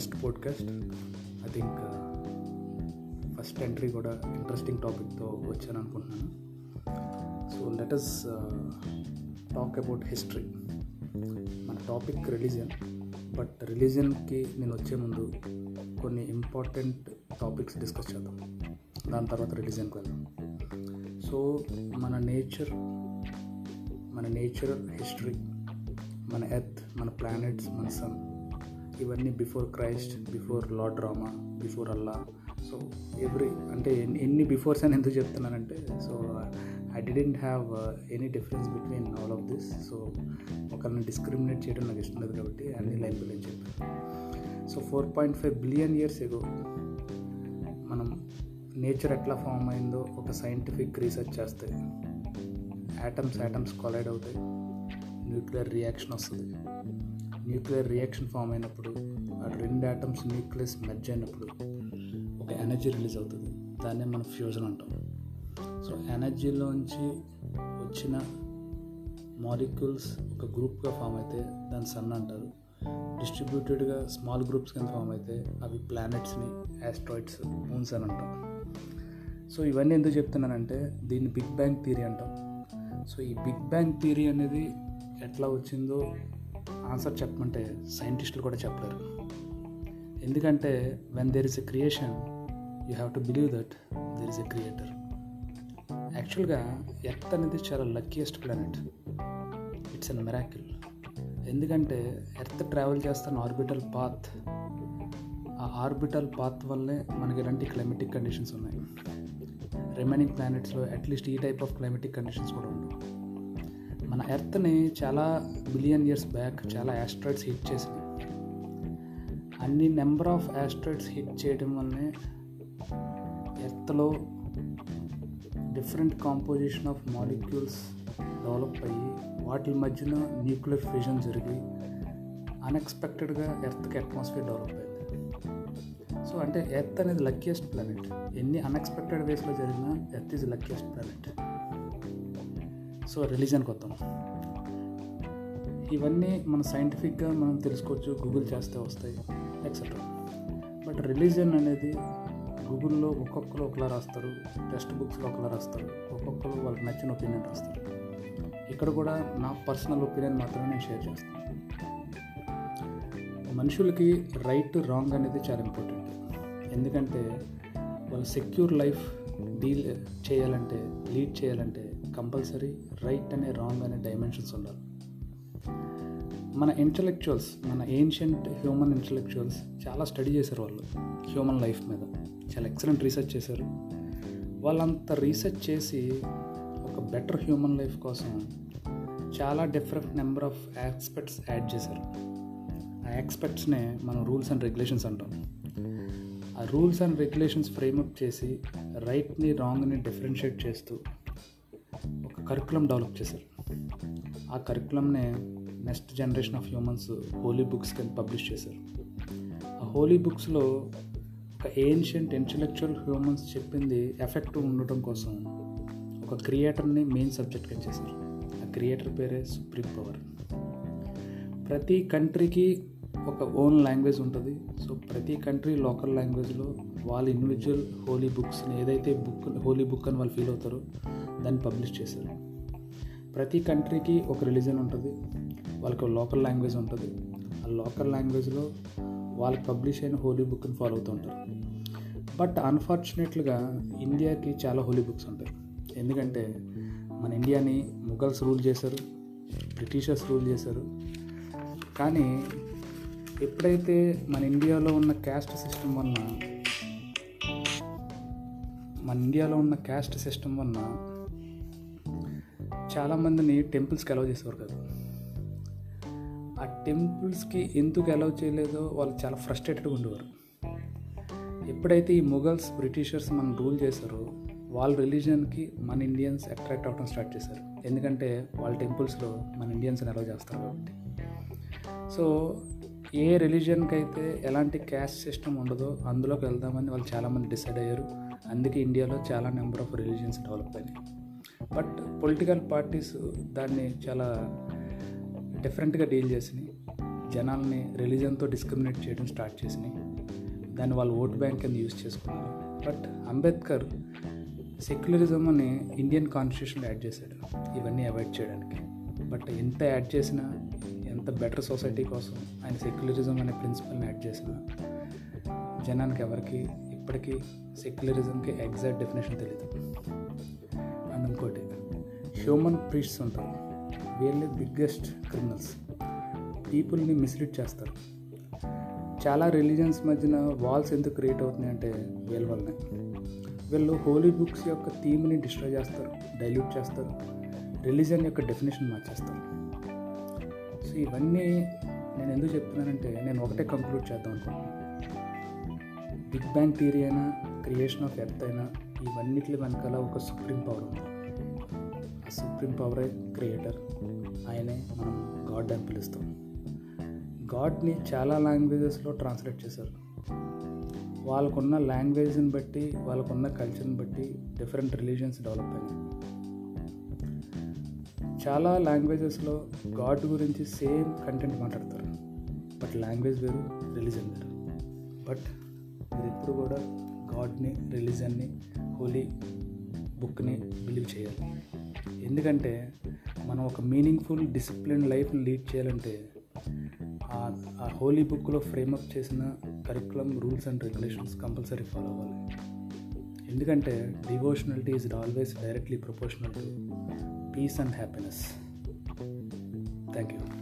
First podcast I think first entry కూడా interesting టాపిక్తో వచ్చాను అనుకుంటున్నాను. So let us talk about history మన టాపిక్ రిలీజియన్ బట్ రిలీజియన్కి నేను వచ్చే ముందు కొన్ని ఇంపార్టెంట్ టాపిక్స్ డిస్కస్ చేద్దాం. దాని తర్వాత రిలీజియన్కి వెళ్దాం. సో మన నేచర్ మన నేచర్ హిస్టరీ మన ఎర్త్ మన ప్లానెట్స్ మన సన్ ఇవన్నీ before Christ before lord Rama before Allah. So every అంటే ఎన్ని బిఫోర్స్ అని ఎందుకు చెప్తున్నానంటే so I didn't have any difference between all of this so ఒకరిని డిస్క్రిమినేట్ చేయడం నాకు ఇష్టం లేదు కాబట్టి అన్ని లైన్ బై చెప్పాను. So four point five billion years ago మనం నేచర్ ఎట్లా ఫామ్ అయిందో ఒక సైంటిఫిక్ రీసెర్చ్ చేస్తే యాటమ్స్ యాటమ్స్ కొలైడ్ అవుతాయి న్యూక్లియర్ రియాక్షన్ వస్తుంది. న్యూక్లియర్ రియాక్షన్ ఫామ్ అయినప్పుడు ఆ రెండు ఆటమ్స్ న్యూక్లియస్ మెర్జ్ అయినప్పుడు ఒక ఎనర్జీ రిలీజ్ అవుతుంది. దాన్నే మనం ఫ్యూజన్ అంటాం. సో ఎనర్జీలోంచి వచ్చిన మాలిక్యూల్స్ ఒక గ్రూప్గా ఫామ్ అయితే దాన్ని సన్ అంటారు. డిస్ట్రిబ్యూటెడ్గా స్మాల్ గ్రూప్స్ కింద ఫామ్ అయితే అవి ప్లానెట్స్ని యాస్ట్రాయిడ్స్ మూన్స్ అని అంటాం. సో ఇవన్నీ ఎందుకు చెప్తున్నానంటే దీన్ని బిగ్ బ్యాంగ్ థియరీ అంటాం. సో ఈ బిగ్ బ్యాంగ్ థియరీ అనేది ఎట్లా వచ్చిందో ఆన్సర్ చెప్పమంటే సైంటిస్టులు కూడా చెప్పలేరు. ఎందుకంటే when there is a creation you have to believe that there is a creator యాక్చువల్గా ఎర్త్ అనేది చాలా luckiest planet it's an miracle ఎందుకంటే ఎర్త్ ట్రావెల్ చేస్తున్న ఆర్బిటల్ పాత్ ఆ ఆర్బిటల్ పాత్ వల్లే మనకి ఇలాంటి క్లైమేటిక్ కండిషన్స్ ఉన్నాయి. రిమైనింగ్ ప్లానెట్స్లో అట్లీస్ట్ ఈ టైప్ ఆఫ్ క్లైమేటిక్ కండిషన్స్ కూడా ఉండవు. మన ఎర్త్ని చాలా బిలియన్ ఇయర్స్ బ్యాక్ చాలా యాస్ట్రాయిడ్స్ హిట్ చేసినాయి అన్ని నెంబర్ ఆఫ్ యాస్ట్రాయిడ్స్ హిట్ చేయడం వల్లనే ఎర్త్లో different composition of molecules develop అయ్యి వాటి మధ్యన న్యూక్లియర్ ఫ్యూజన్ జరిగి అన్ఎక్స్పెక్టెడ్గా ఎర్త్కి అట్మాస్ఫియర్ డెవలప్ అయింది. సో అంటే ఎర్త్ అనేది లక్కీయెస్ట్ ప్లానెట్. ఎన్ని అన్ఎక్స్పెక్టెడ్ వేస్లో జరిగినా earth is luckiest planet. So రిలీజన్కి వద్దాం ఇవన్నీ మన సైంటిఫిక్గా మనం తెలుసుకోవచ్చు గూగుల్ చేస్తే వస్తాయి ఎక్సెట్రా బట్ రిలీజన్ అనేది గూగుల్లో ఒక్కొక్కరు ఒకలా రాస్తారు టెక్స్ట్ బుక్స్లో ఒకలా రాస్తారు ఒక్కొక్కరు వాళ్ళకి నచ్చిన ఒపీనియన్ రాస్తారు. ఇక్కడ కూడా నా పర్సనల్ ఒపీనియన్ మాత్రమే నేను షేర్ చేస్తాను. మనుషులకి రైట్ రాంగ్ అనేది చాలా ఇంపార్టెంట్. ఎందుకంటే వాళ్ళు సెక్యూర్ లైఫ్ డీల్ చేయాలంటే లీడ్ చేయాలంటే కంపల్సరీ రైట్ అనే రాంగ్ అనే డైమెన్షన్స్ ఉండాలి. మన ఇంటలెక్చువల్స్ మన ఏన్షియంట్ హ్యూమన్ ఇంటలెక్చువల్స్ చాలా స్టడీ చేశారు వాళ్ళు హ్యూమన్ లైఫ్ మీద. చాలా ఎక్సలెంట్ రీసెర్చ్ చేశారు. వాళ్ళంత రీసెర్చ్ చేసి ఒక బెటర్ హ్యూమన్ లైఫ్ కోసం చాలా different number of aspects add చేశారు. ఆ యాక్స్పెక్ట్స్నే మనం రూల్స్ అండ్ రెగ్యులేషన్స్ అంటాం. ఆ రూల్స్ అండ్ రెగ్యులేషన్స్ ఫ్రేమప్ చేసి రైట్ని రాంగ్ని డిఫరెన్షియేట్ చేస్తూ ఒక కరికులం డెవలప్ చేశారు. ఆ కరికులంనే next generation of humans holy books కింద పబ్లిష్ చేశారు. ఆ హోలీ బుక్స్లో ఒక ఏన్షియంట్ ఇంటలెక్చువల్ హ్యూమన్స్ చెప్పింది ఎఫెక్టివ్ ఉండటం కోసం ఒక క్రియేటర్ని మెయిన్ సబ్జెక్ట్గా చేశారు. ఆ క్రియేటర్ పేరే సుప్రీం పవర్ ప్రతి కంట్రీకి ఒక ఓన్ లాంగ్వేజ్ ఉంటుంది. సో ప్రతి కంట్రీ లోకల్ లాంగ్వేజ్లో వాళ్ళ ఇండివిజువల్ హోలీ బుక్స్ని ఏదైతే బుక్ హోలీ బుక్ అని వాళ్ళు ఫీల్ అవుతారో దాన్ని పబ్లిష్ చేశారు. ప్రతి కంట్రీకి ఒక రిలీజన్ ఉంటుంది. వాళ్ళకి లోకల్ లాంగ్వేజ్ ఉంటుంది. ఆ లోకల్ లాంగ్వేజ్లో వాళ్ళకి పబ్లిష్ అయిన హోలీ బుక్ని ఫాలో అవుతూ ఉంటారు. బట్ అన్ఫార్చునేట్గా ఇండియాకి చాలా హోలీ బుక్స్ ఉంటాయి. ఎందుకంటే మన ఇండియాని ముఘల్స్ రూల్ చేశారు బ్రిటిషర్స్ రూల్ చేశారు. కానీ ఎప్పుడైతే మన ఇండియాలో ఉన్న క్యాస్ట్ సిస్టమ్ వలన మన ఇండియాలో ఉన్న క్యాస్ట్ సిస్టమ్ వలన చాలామందిని టెంపుల్స్కి అలౌ చేసేవారు కదా. ఆ టెంపుల్స్కి ఎందుకు అలౌ చేయలేదో వాళ్ళు చాలా ఫ్రస్ట్రేటెడ్గా ఉండేవారు. ఎప్పుడైతే ఈ మొఘల్స్ బ్రిటిషర్స్ మనం రూల్ చేశారో వాళ్ళ రిలీజన్కి మన ఇండియన్స్ అట్రాక్ట్ అవ్వడం స్టార్ట్ చేశారు. ఎందుకంటే వాళ్ళ టెంపుల్స్లో మన ఇండియన్స్ని అలౌ చేస్తారు కాబట్టి. సో ఏ రిలీజన్కి అయితే ఎలాంటి క్యాస్ట్ సిస్టమ్ ఉండదో అందులోకి వెళ్దామని వాళ్ళు చాలామంది డిసైడ్ అయ్యారు. అందుకే ఇండియాలో చాలా నెంబర్ ఆఫ్ రిలీజియన్స్ డెవలప్ అయినాయి. బట్ పొలిటికల్ పార్టీస్ దాన్ని చాలా డిఫరెంట్గా డీల్ చేసినాయి. జనాల్ని రిలీజన్తో డిస్క్రిమినేట్ చేయడం స్టార్ట్ చేసినాయి. దాన్ని వాళ్ళు ఓట్ బ్యాంక్ కింద యూజ్ చేసుకున్నారు. బట్ అంబేద్కర్ సెక్యులరిజం అని ఇండియన్ కాన్స్టిట్యూషన్లో యాడ్ చేశాడు. ఇవన్నీ అవాయిడ్ చేయడానికి. బట్ ఎంత యాడ్ చేసినా బెటర్ సొసైటీ కోసం. ఆయన సెక్యులరిజం అనే ప్రిన్సిపల్ని యాడ్ చేసిన జనానికి ఎవరికి ఇప్పటికీ సెక్యులరిజంకి ఎగ్జాక్ట్ డెఫినేషన్ తెలియదు అండ్ ఇంకోటి హ్యూమన్ ప్రీస్ట్స్ ఉంటారు వీళ్ళే బిగ్గెస్ట్ క్రిమినల్స్ పీపుల్ని మిస్లీడ్ చేస్తారు. చాలా రిలీజన్స్ మధ్యన వాల్స్ ఎందుకు క్రియేట్ అవుతున్నాయి అంటే వీళ్ళ వల్లనే. వీళ్ళు హోలీ బుక్స్ యొక్క థీమ్ని డిస్ట్రాయ్ చేస్తారు డైల్యూట్ చేస్తారు రిలీజన్ యొక్క డెఫినేషన్ మార్చేస్తారు. ఇవన్నీ నేను ఎందుకు చెప్తున్నానంటే నేను ఒకటే కంక్లూడ్ చేద్దాం అనుకుంటున్నాను బిగ్ బ్యాంగ్ థియరీ అయినా క్రియేషన్ ఆఫ్ ఎర్త్ అయినా ఇవన్నిటి వెనకాల ఒక సుప్రీం పవర్ ఉంది. ఆ సుప్రీం పవరే క్రియేటర్ ఆయనే మనం గాడ్ అని పిలుస్తాం. గాడ్ని చాలా లాంగ్వేజెస్లో ట్రాన్స్లేట్ చేశారు. వాళ్ళకున్న లాంగ్వేజ్ని బట్టి వాళ్ళకున్న కల్చర్ని బట్టి డిఫరెంట్ రిలీజియన్స్ డెవలప్ అయినాయి. చాలా లాంగ్వేజెస్లో గాడ్ గురించి సేమ్ కంటెంట్ మాట్లాడతారు. బట్ లాంగ్వేజ్ వేరు రిలీజన్ వేరు. బట్ మీరు ఎప్పుడు కూడా గాడ్ని రిలీజన్ని హోలీ బుక్ని బిలీవ్ చేయాలి. ఎందుకంటే మనం ఒక మీనింగ్ఫుల్ డిసిప్లిన్ లైఫ్ లీడ్ చేయాలంటే ఆ హోలీ బుక్లో ఫ్రేమప్ చేసిన curriculum rules and regulations compulsory follow అవ్వాలి. ఎందుకంటే devotionality is always directly proportional to peace and happiness thank you